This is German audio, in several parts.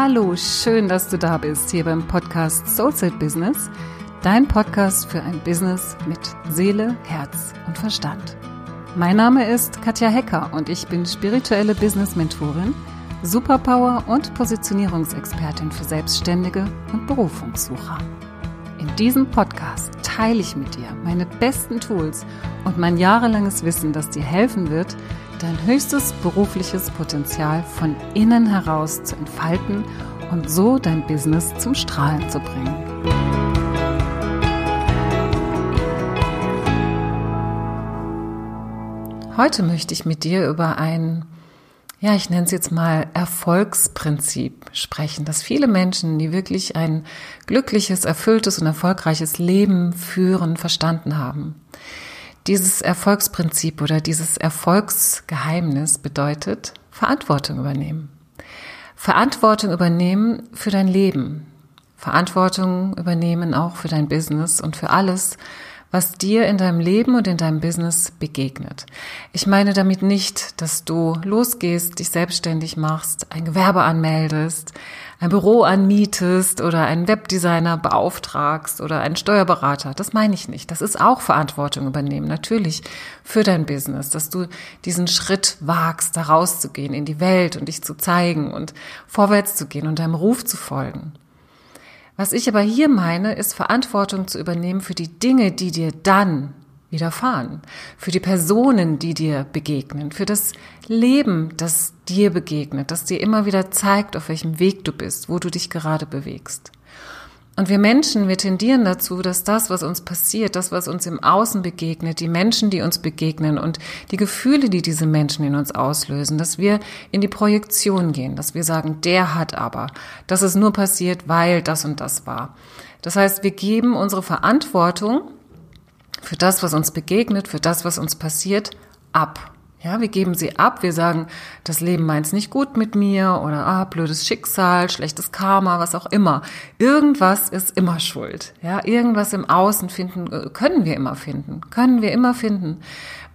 Hallo, schön, dass du da bist hier beim Podcast Soulset Business, dein Podcast für ein Business mit Seele, Herz und Verstand. Mein Name ist Katja Hecker und ich bin spirituelle Business Mentorin, Superpower und Positionierungsexpertin für Selbstständige und Berufungssucher. In diesem Podcast teile ich mit dir meine besten Tools und mein jahrelanges Wissen, das dir helfen wird, dein höchstes berufliches Potenzial von innen heraus zu entfalten und so dein Business zum Strahlen zu bringen. Heute möchte ich mit dir über ein, ja, ich nenne es jetzt mal Erfolgsprinzip sprechen, dass viele Menschen, die wirklich ein glückliches, erfülltes und erfolgreiches Leben führen, verstanden haben. Dieses Erfolgsprinzip oder dieses Erfolgsgeheimnis bedeutet Verantwortung übernehmen. Verantwortung übernehmen für dein Leben. Verantwortung übernehmen auch für dein Business und für alles, was dir in deinem Leben und in deinem Business begegnet. Ich meine damit nicht, dass du losgehst, dich selbstständig machst, ein Gewerbe anmeldest, ein Büro anmietest oder einen Webdesigner beauftragst oder einen Steuerberater. Das meine ich nicht. Das ist auch Verantwortung übernehmen, natürlich für dein Business, dass du diesen Schritt wagst, da rauszugehen in die Welt und dich zu zeigen und vorwärts zu gehen und deinem Ruf zu folgen. Was ich aber hier meine, ist Verantwortung zu übernehmen für die Dinge, die dir dann widerfahren, für die Personen, die dir begegnen, für das Leben, das dir begegnet, das dir immer wieder zeigt, auf welchem Weg du bist, wo du dich gerade bewegst. Und wir Menschen, wir tendieren dazu, dass das, was uns passiert, das, was uns im Außen begegnet, die Menschen, die uns begegnen und die Gefühle, die diese Menschen in uns auslösen, dass wir in die Projektion gehen, dass wir sagen, der hat aber, das ist nur passiert, weil das und das war. Das heißt, wir geben unsere Verantwortung für das, was uns begegnet, für das, was uns passiert, ab. Ja, wir geben sie ab, wir sagen, das Leben meint's nicht gut mit mir oder ah, blödes Schicksal, schlechtes Karma, was auch immer. Irgendwas ist immer schuld. Ja, irgendwas im Außen finden, äh, können wir immer finden, können wir immer finden,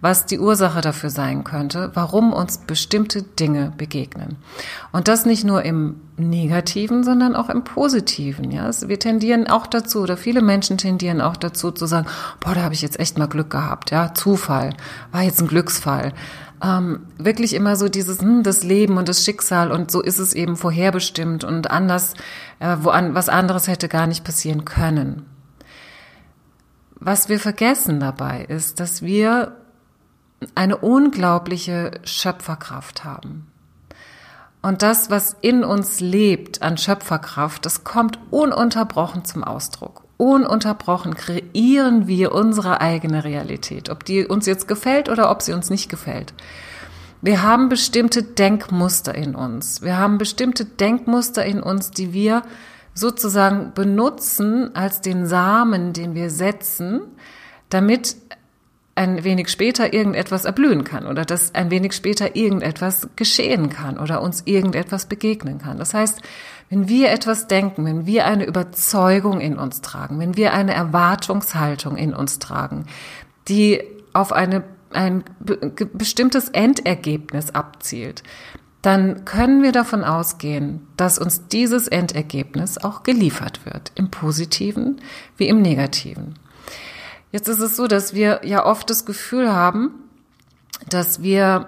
was die Ursache dafür sein könnte, warum uns bestimmte Dinge begegnen. Und das nicht nur im Negativen, sondern auch im Positiven. Ja, wir tendieren auch dazu, oder viele Menschen tendieren auch dazu zu sagen, boah, da habe ich jetzt echt mal Glück gehabt. Ja, Zufall, war jetzt ein Glücksfall. Ähm, wirklich immer so dieses, hm, das Leben und das Schicksal und so ist es eben vorherbestimmt und anders, äh, wo an, was anderes hätte gar nicht passieren können. Was wir vergessen dabei ist, dass wir eine unglaubliche Schöpferkraft haben. Und das, was in uns lebt an Schöpferkraft, das kommt ununterbrochen zum Ausdruck. Ununterbrochen kreieren wir unsere eigene Realität, ob die uns jetzt gefällt oder ob sie uns nicht gefällt. Wir haben bestimmte Denkmuster in uns. Wir haben bestimmte Denkmuster in uns, die wir sozusagen benutzen als den Samen, den wir setzen, damit ein wenig später irgendetwas erblühen kann oder dass ein wenig später irgendetwas geschehen kann oder uns irgendetwas begegnen kann. Das heißt, wenn wir etwas denken, wenn wir eine Überzeugung in uns tragen, wenn wir eine Erwartungshaltung in uns tragen, die auf eine, ein bestimmtes Endergebnis abzielt, dann können wir davon ausgehen, dass uns dieses Endergebnis auch geliefert wird, im positiven wie im negativen. Jetzt ist es so, dass wir ja oft das Gefühl haben, dass wir,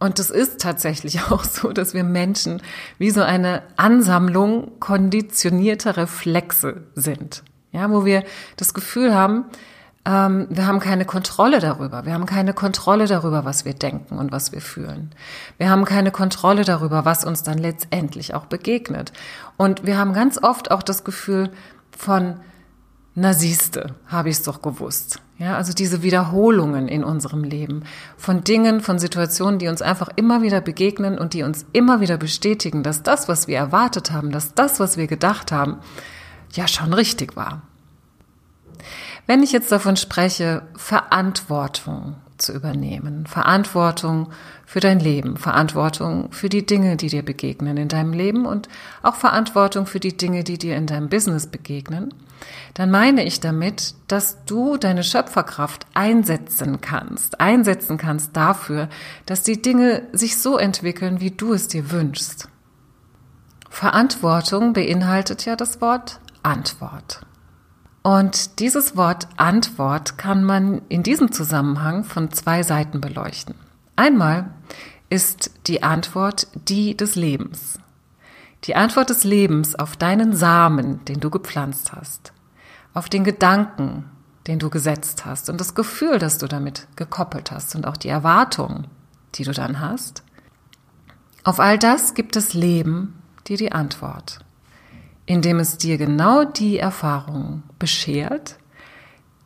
und es ist tatsächlich auch so, dass wir Menschen wie so eine Ansammlung konditionierter Reflexe sind. Ja, wo wir das Gefühl haben, ähm, wir haben keine Kontrolle darüber. Wir haben keine Kontrolle darüber, was wir denken und was wir fühlen. Wir haben keine Kontrolle darüber, was uns dann letztendlich auch begegnet. Und wir haben ganz oft auch das Gefühl von, na siehste, habe ich es doch gewusst. Ja, also diese Wiederholungen in unserem Leben von Dingen, von Situationen, die uns einfach immer wieder begegnen und die uns immer wieder bestätigen, dass das, was wir erwartet haben, dass das, was wir gedacht haben, ja schon richtig war. Wenn ich jetzt davon spreche, Verantwortung zu übernehmen, Verantwortung für dein Leben, Verantwortung für die Dinge, die dir begegnen in deinem Leben und auch Verantwortung für die Dinge, die dir in deinem Business begegnen, dann meine ich damit, dass du deine Schöpferkraft einsetzen kannst, einsetzen kannst dafür, dass die Dinge sich so entwickeln, wie du es dir wünschst. Verantwortung beinhaltet ja das Wort Antwort. Und dieses Wort Antwort kann man in diesem Zusammenhang von zwei Seiten beleuchten. Einmal ist die Antwort die des Lebens. Die Antwort des Lebens auf deinen Samen, den du gepflanzt hast, auf den Gedanken, den du gesetzt hast und das Gefühl, das du damit gekoppelt hast und auch die Erwartung, die du dann hast. Auf all das gibt das Leben dir die Antwort, indem es dir genau die Erfahrung beschert,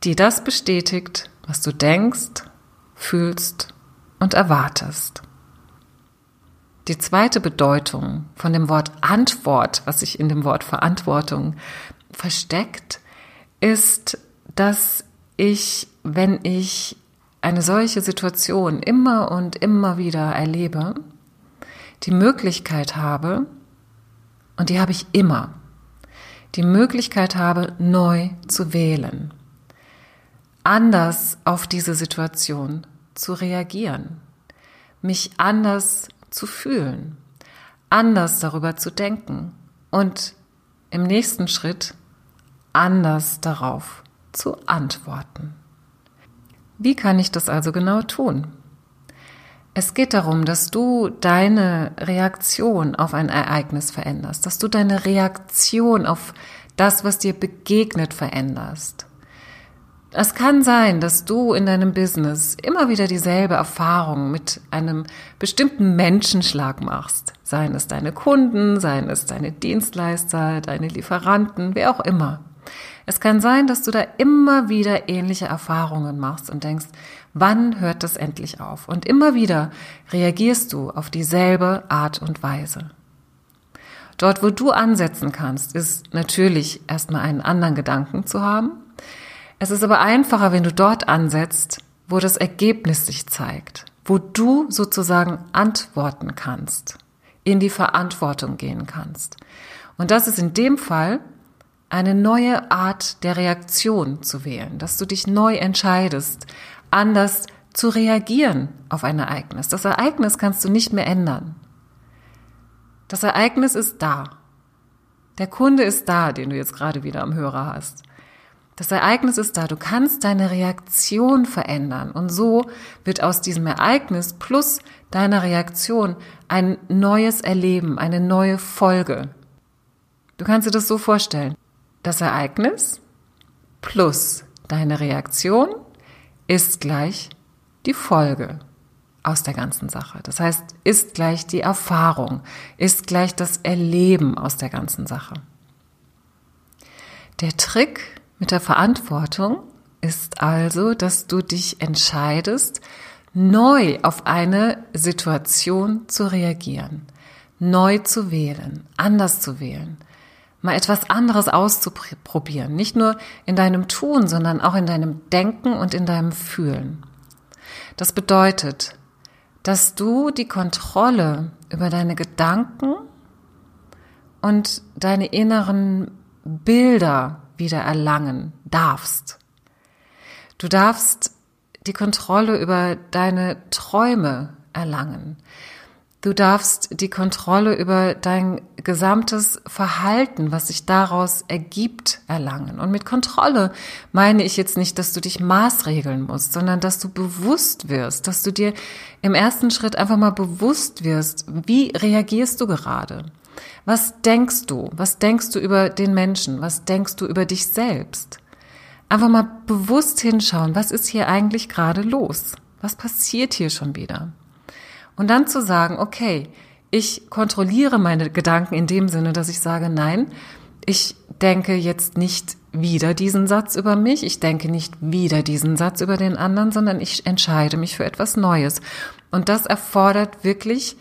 die das bestätigt, was du denkst, fühlst und erwartest. Die zweite Bedeutung von dem Wort Antwort, was sich in dem Wort Verantwortung versteckt, ist, dass ich, wenn ich eine solche Situation immer und immer wieder erlebe, die Möglichkeit habe, und die habe ich immer, die Möglichkeit habe, neu zu wählen, anders auf diese Situation zu reagieren, mich anders zu fühlen, anders darüber zu denken und im nächsten Schritt anders darauf zu antworten. Wie kann ich das also genau tun? Es geht darum, dass du deine Reaktion auf ein Ereignis veränderst, dass du deine Reaktion auf das, was dir begegnet, veränderst. Es kann sein, dass du in deinem Business immer wieder dieselbe Erfahrung mit einem bestimmten Menschenschlag machst. Seien es deine Kunden, seien es deine Dienstleister, deine Lieferanten, wer auch immer. Es kann sein, dass du da immer wieder ähnliche Erfahrungen machst und denkst, wann hört das endlich auf? Und immer wieder reagierst du auf dieselbe Art und Weise. Dort, wo du ansetzen kannst, ist natürlich erstmal einen anderen Gedanken zu haben, es ist aber einfacher, wenn du dort ansetzt, wo das Ergebnis sich zeigt, wo du sozusagen antworten kannst, in die Verantwortung gehen kannst. Und das ist in dem Fall eine neue Art der Reaktion zu wählen, dass du dich neu entscheidest, anders zu reagieren auf ein Ereignis. Das Ereignis kannst du nicht mehr ändern. Das Ereignis ist da. Der Kunde ist da, den du jetzt gerade wieder am Hörer hast. Das Ereignis ist da. Du kannst deine Reaktion verändern. Und so wird aus diesem Ereignis plus deiner Reaktion ein neues Erleben, eine neue Folge. Du kannst dir das so vorstellen. Das Ereignis plus deine Reaktion ist gleich die Folge aus der ganzen Sache. Das heißt, ist gleich die Erfahrung, ist gleich das Erleben aus der ganzen Sache. Der Trick mit der Verantwortung ist also, dass du dich entscheidest, neu auf eine Situation zu reagieren, neu zu wählen, anders zu wählen, mal etwas anderes auszuprobieren, nicht nur in deinem Tun, sondern auch in deinem Denken und in deinem Fühlen. Das bedeutet, dass du die Kontrolle über deine Gedanken und deine inneren Bilder wieder erlangen darfst. Du darfst die Kontrolle über deine Träume erlangen. Du darfst die Kontrolle über dein gesamtes Verhalten, was sich daraus ergibt, erlangen. Und mit Kontrolle meine ich jetzt nicht, dass du dich maßregeln musst, sondern dass du bewusst wirst, dass du dir im ersten Schritt einfach mal bewusst wirst, wie reagierst du gerade? Was denkst du? Was denkst du über den Menschen? Was denkst du über dich selbst? Einfach mal bewusst hinschauen, was ist hier eigentlich gerade los? Was passiert hier schon wieder? Und dann zu sagen, okay, ich kontrolliere meine Gedanken in dem Sinne, dass ich sage, nein, ich denke jetzt nicht wieder diesen Satz über mich, ich denke nicht wieder diesen Satz über den anderen, sondern ich entscheide mich für etwas Neues. Und das erfordert wirklich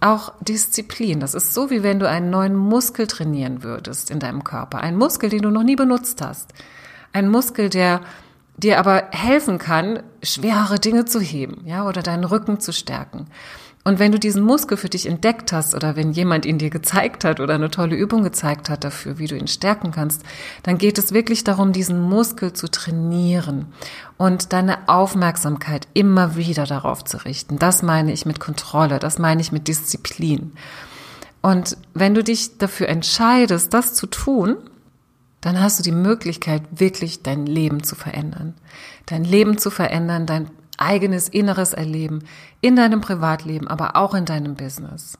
auch Disziplin. Das ist so, wie wenn du einen neuen Muskel trainieren würdest in deinem Körper. Ein Muskel, den du noch nie benutzt hast. Ein Muskel, der dir aber helfen kann, schwerere Dinge zu heben, ja, oder deinen Rücken zu stärken. Und wenn du diesen Muskel für dich entdeckt hast oder wenn jemand ihn dir gezeigt hat oder eine tolle Übung gezeigt hat dafür, wie du ihn stärken kannst, dann geht es wirklich darum, diesen Muskel zu trainieren und deine Aufmerksamkeit immer wieder darauf zu richten. Das meine ich mit Kontrolle, das meine ich mit Disziplin. Und wenn du dich dafür entscheidest, das zu tun, dann hast du die Möglichkeit, wirklich dein Leben zu verändern. Dein Leben zu verändern, dein eigenes inneres Erleben in deinem Privatleben, aber auch in deinem Business.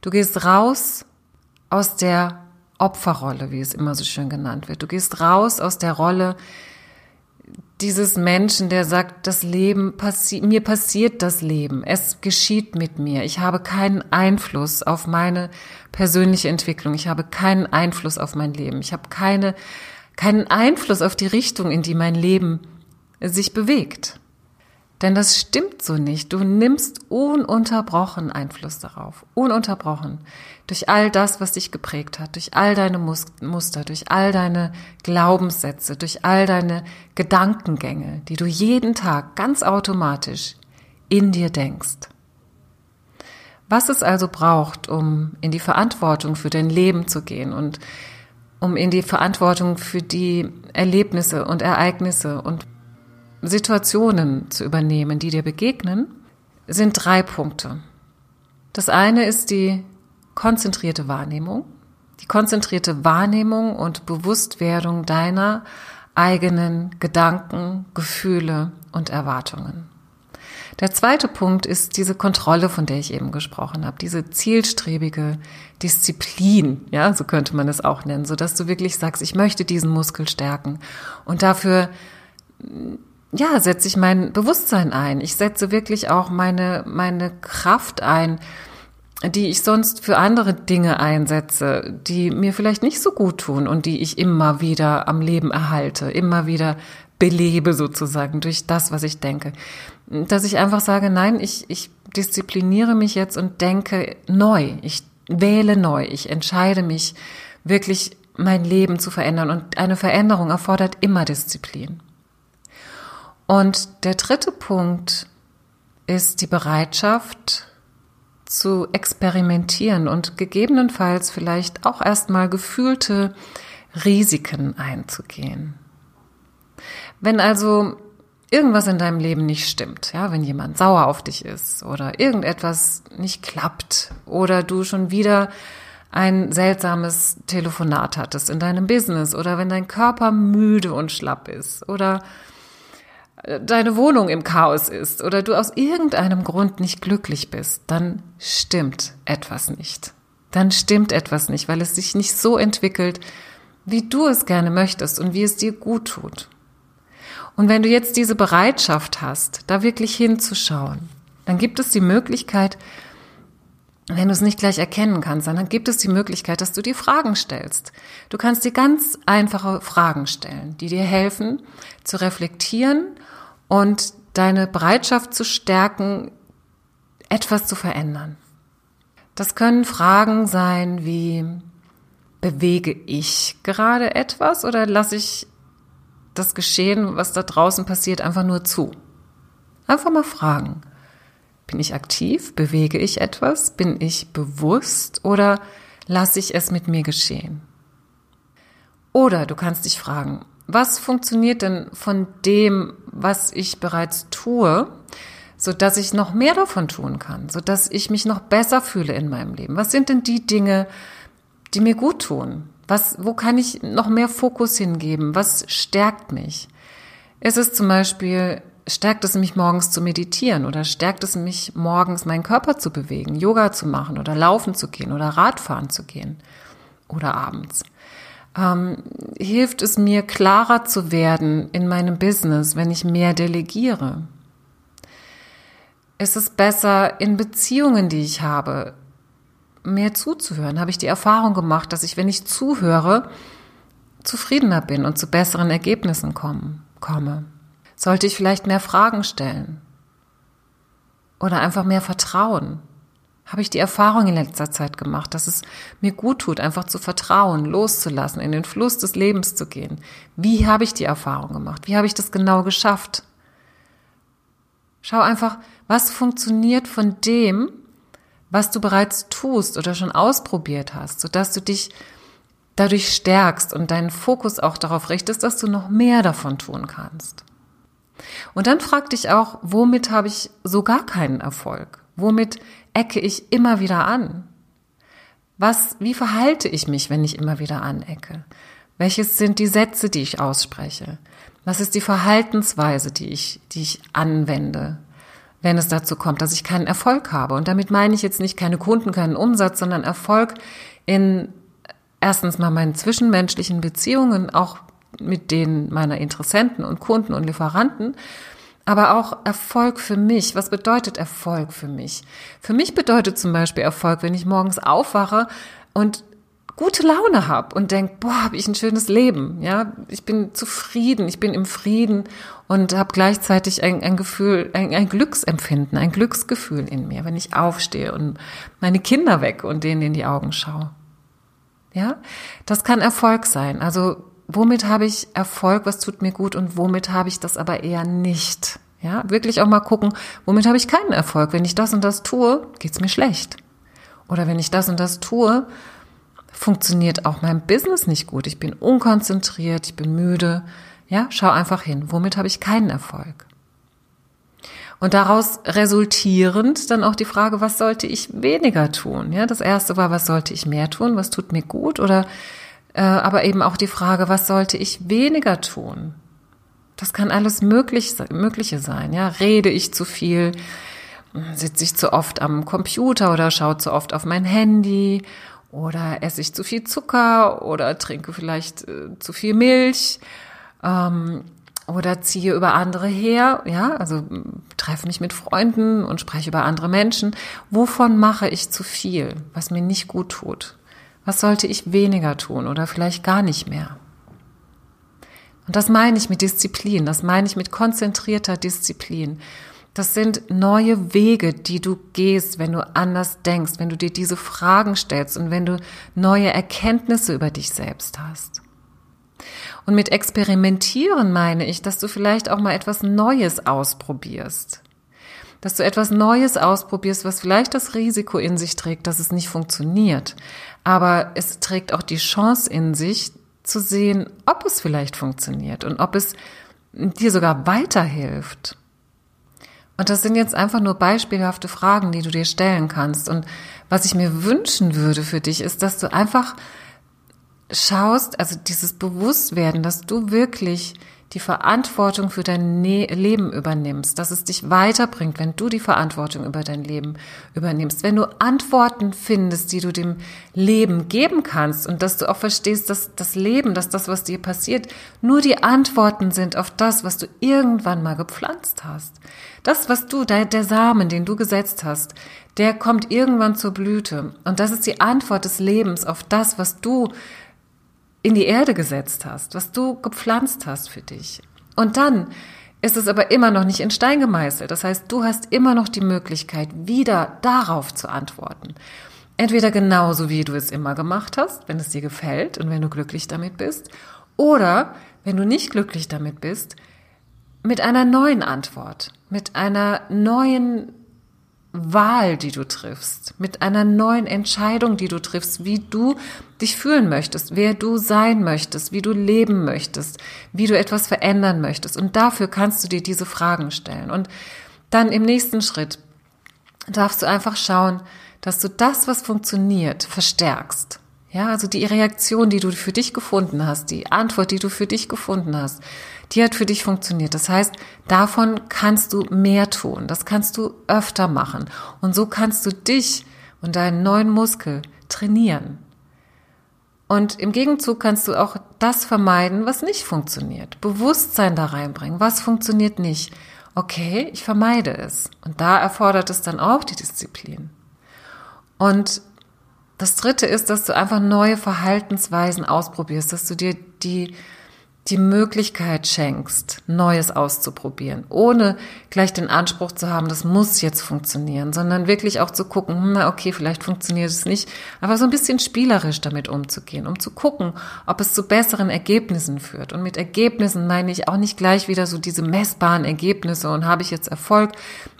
Du gehst raus aus der Opferrolle, wie es immer so schön genannt wird. Du gehst raus aus der Rolle dieses Menschen, der sagt, das Leben passiert, mir passiert das Leben, es geschieht mit mir. Ich habe keinen Einfluss auf meine persönliche Entwicklung. Ich habe keinen Einfluss auf mein Leben. Ich habe keine, keinen Einfluss auf die Richtung, in die mein Leben sich bewegt. Denn das stimmt so nicht. Du nimmst ununterbrochen Einfluss darauf. Ununterbrochen. Durch all das, was dich geprägt hat, durch all deine Muster, durch all deine Glaubenssätze, durch all deine Gedankengänge, die du jeden Tag ganz automatisch in dir denkst. Was es also braucht, um in die Verantwortung für dein Leben zu gehen und um in die Verantwortung für die Erlebnisse und Ereignisse und Situationen zu übernehmen, die dir begegnen, sind drei Punkte. Das eine ist die konzentrierte Wahrnehmung, die konzentrierte Wahrnehmung und Bewusstwerdung deiner eigenen Gedanken, Gefühle und Erwartungen. Der zweite Punkt ist diese Kontrolle, von der ich eben gesprochen habe, diese zielstrebige Disziplin, ja, so könnte man es auch nennen, so dass du wirklich sagst, ich möchte diesen Muskel stärken und dafür ja, setze ich mein Bewusstsein ein. Ich setze wirklich auch meine, meine Kraft ein, die ich sonst für andere Dinge einsetze, die mir vielleicht nicht so gut tun und die ich immer wieder am Leben erhalte, immer wieder belebe sozusagen durch das, was ich denke. Dass ich einfach sage, nein, ich, ich diszipliniere mich jetzt und denke neu. Ich wähle neu. Ich entscheide mich wirklich mein Leben zu verändern und eine Veränderung erfordert immer Disziplin. Und der dritte Punkt ist die Bereitschaft zu experimentieren und gegebenenfalls vielleicht auch erstmal gefühlte Risiken einzugehen. Wenn also irgendwas in deinem Leben nicht stimmt, ja, wenn jemand sauer auf dich ist oder irgendetwas nicht klappt oder du schon wieder ein seltsames Telefonat hattest in deinem Business oder wenn dein Körper müde und schlapp ist oder deine Wohnung im Chaos ist oder du aus irgendeinem Grund nicht glücklich bist, dann stimmt etwas nicht. Dann stimmt etwas nicht, weil es sich nicht so entwickelt, wie du es gerne möchtest und wie es dir gut tut. Und wenn du jetzt diese Bereitschaft hast, da wirklich hinzuschauen, dann gibt es die Möglichkeit, wenn du es nicht gleich erkennen kannst, dann gibt es die Möglichkeit, dass du dir Fragen stellst. Du kannst dir ganz einfache Fragen stellen, die dir helfen, zu reflektieren und deine Bereitschaft zu stärken, etwas zu verändern. Das können Fragen sein wie, bewege ich gerade etwas oder lasse ich das Geschehen, was da draußen passiert, einfach nur zu? Einfach mal fragen. Bin ich aktiv? Bewege ich etwas? Bin ich bewusst oder lasse ich es mit mir geschehen? Oder du kannst dich fragen, was funktioniert denn von dem, was ich bereits tue, so dass ich noch mehr davon tun kann, so dass ich mich noch besser fühle in meinem Leben? Was sind denn die Dinge, die mir gut tun? Was, wo kann ich noch mehr Fokus hingeben? Was stärkt mich? Ist es zum Beispiel, stärkt es mich morgens zu meditieren oder stärkt es mich morgens meinen Körper zu bewegen, Yoga zu machen oder laufen zu gehen oder Radfahren zu gehen oder abends? Ähm, hilft es mir klarer zu werden in meinem Business, wenn ich mehr delegiere? Ist es besser in Beziehungen, die ich habe, mehr zuzuhören? Habe ich die Erfahrung gemacht, dass ich, wenn ich zuhöre, zufriedener bin und zu besseren Ergebnissen komme? komme? Sollte ich vielleicht mehr Fragen stellen? Oder einfach mehr vertrauen? Habe ich die Erfahrung in letzter Zeit gemacht, dass es mir gut tut, einfach zu vertrauen, loszulassen, in den Fluss des Lebens zu gehen. Wie habe ich die Erfahrung gemacht? Wie habe ich das genau geschafft? Schau einfach, was funktioniert von dem, was du bereits tust oder schon ausprobiert hast, sodass du dich dadurch stärkst und deinen Fokus auch darauf richtest, dass du noch mehr davon tun kannst. Und dann frag dich auch, womit habe ich so gar keinen Erfolg? Womit ecke ich immer wieder an? Was, wie verhalte ich mich, wenn ich immer wieder anecke? Welches sind die Sätze, die ich ausspreche? Was ist die Verhaltensweise, die ich, die ich anwende, wenn es dazu kommt, dass ich keinen Erfolg habe? Und damit meine ich jetzt nicht keine Kunden, keinen Umsatz, sondern Erfolg in erstens mal meinen zwischenmenschlichen Beziehungen, auch mit denen meiner Interessenten und Kunden und Lieferanten, aber auch Erfolg für mich. Was bedeutet Erfolg für mich? Für mich bedeutet zum Beispiel Erfolg, wenn ich morgens aufwache und gute Laune habe und denk, boah, habe ich ein schönes Leben. Ja, ich bin zufrieden, ich bin im Frieden und habe gleichzeitig ein, ein Gefühl, ein, ein Glücksempfinden, ein Glücksgefühl in mir, wenn ich aufstehe und meine Kinder weg und denen in die Augen schaue. Ja, das kann Erfolg sein. Also womit habe ich Erfolg, was tut mir gut und womit habe ich das aber eher nicht. Ja, wirklich auch mal gucken, womit habe ich keinen Erfolg. Wenn ich das und das tue, geht's mir schlecht. Oder wenn ich das und das tue, funktioniert auch mein Business nicht gut. Ich bin unkonzentriert, ich bin müde. Ja, schau einfach hin. Womit habe ich keinen Erfolg? Und daraus resultierend dann auch die Frage, was sollte ich weniger tun? Ja, das erste war, was sollte ich mehr tun? Was tut mir gut? Oder aber eben auch die Frage, was sollte ich weniger tun? Das kann alles möglich, Mögliche sein. Ja, rede ich zu viel? Sitze ich zu oft am Computer oder schaue zu oft auf mein Handy? Oder esse ich zu viel Zucker oder trinke vielleicht äh, zu viel Milch? Ähm, oder ziehe über andere her, ja, also treffe mich mit Freunden und spreche über andere Menschen. Wovon mache ich zu viel, was mir nicht gut tut? Was sollte ich weniger tun oder vielleicht gar nicht mehr? Und das meine ich mit Disziplin, das meine ich mit konzentrierter Disziplin. Das sind neue Wege, die du gehst, wenn du anders denkst, wenn du dir diese Fragen stellst und wenn du neue Erkenntnisse über dich selbst hast. Und mit experimentieren meine ich, dass du vielleicht auch mal etwas Neues ausprobierst. Dass du etwas Neues ausprobierst, was vielleicht das Risiko in sich trägt, dass es nicht funktioniert. Aber es trägt auch die Chance in sich, zu sehen, ob es vielleicht funktioniert und ob es dir sogar weiterhilft. Und das sind jetzt einfach nur beispielhafte Fragen, die du dir stellen kannst. Und was ich mir wünschen würde für dich, ist, dass du einfach schaust, also dieses Bewusstwerden, dass du wirklich die Verantwortung für dein ne Leben übernimmst, dass es dich weiterbringt, wenn du die Verantwortung über dein Leben übernimmst, wenn du Antworten findest, die du dem Leben geben kannst und dass du auch verstehst, dass das Leben, dass das, was dir passiert, nur die Antworten sind auf das, was du irgendwann mal gepflanzt hast. Das, was du, der, der Samen, den du gesetzt hast, der kommt irgendwann zur Blüte. Und das ist die Antwort des Lebens auf das, was du in die Erde gesetzt hast, was du gepflanzt hast für dich. Und dann ist es aber immer noch nicht in Stein gemeißelt. Das heißt, du hast immer noch die Möglichkeit, wieder darauf zu antworten. Entweder genauso, wie du es immer gemacht hast, wenn es dir gefällt und wenn du glücklich damit bist, oder wenn du nicht glücklich damit bist, mit einer neuen Antwort, mit einer neuen Wahl, die du triffst, mit einer neuen Entscheidung, die du triffst, wie du dich fühlen möchtest, wer du sein möchtest, wie du leben möchtest, wie du etwas verändern möchtest. Und dafür kannst du dir diese Fragen stellen. Und dann im nächsten Schritt darfst du einfach schauen, dass du das, was funktioniert, verstärkst. Ja, also die Reaktion, die du für dich gefunden hast, die Antwort, die du für dich gefunden hast, die hat für dich funktioniert. Das heißt, davon kannst du mehr tun. Das kannst du öfter machen. Und so kannst du dich und deinen neuen Muskel trainieren. Und im Gegenzug kannst du auch das vermeiden, was nicht funktioniert. Bewusstsein da reinbringen. Was funktioniert nicht? Okay, ich vermeide es. Und da erfordert es dann auch die Disziplin. Und das dritte ist, dass du einfach neue Verhaltensweisen ausprobierst, dass du dir die, die Möglichkeit schenkst, Neues auszuprobieren, ohne gleich den Anspruch zu haben, das muss jetzt funktionieren, sondern wirklich auch zu gucken, hm, na okay, vielleicht funktioniert es nicht, aber so ein bisschen spielerisch damit umzugehen, um zu gucken, ob es zu besseren Ergebnissen führt. Und mit Ergebnissen meine ich auch nicht gleich wieder so diese messbaren Ergebnisse und habe ich jetzt Erfolg,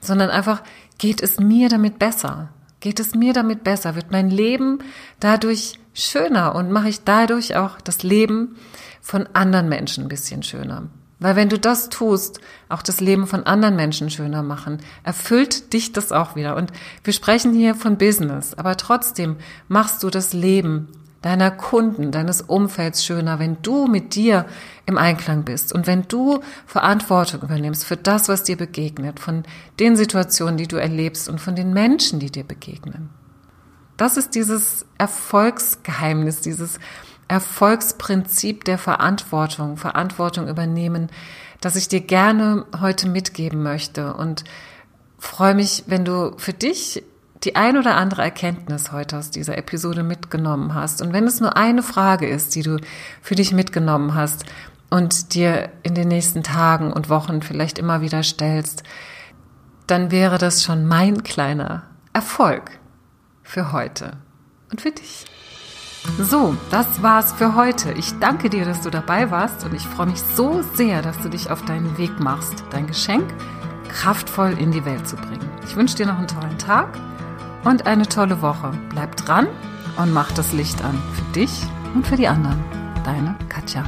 sondern einfach, geht es mir damit besser? Geht es mir damit besser? Wird mein Leben dadurch schöner und mache ich dadurch auch das Leben von anderen Menschen ein bisschen schöner? Weil wenn du das tust, auch das Leben von anderen Menschen schöner machen, erfüllt dich das auch wieder. Und wir sprechen hier von Business, aber trotzdem machst du das Leben deiner Kunden, deines Umfelds schöner, wenn du mit dir im Einklang bist und wenn du Verantwortung übernimmst für das, was dir begegnet, von den Situationen, die du erlebst und von den Menschen, die dir begegnen. Das ist dieses Erfolgsgeheimnis, dieses Erfolgsprinzip der Verantwortung, Verantwortung übernehmen, das ich dir gerne heute mitgeben möchte und freue mich, wenn du für dich die ein oder andere Erkenntnis heute aus dieser Episode mitgenommen hast. Und wenn es nur eine Frage ist, die du für dich mitgenommen hast und dir in den nächsten Tagen und Wochen vielleicht immer wieder stellst, dann wäre das schon mein kleiner Erfolg für heute und für dich. So, das war's für heute. Ich danke dir, dass du dabei warst und ich freue mich so sehr, dass du dich auf deinen Weg machst, dein Geschenk kraftvoll in die Welt zu bringen. Ich wünsche dir noch einen tollen Tag und eine tolle Woche. Bleib dran und mach das Licht an für dich und für die anderen. Deine Katja.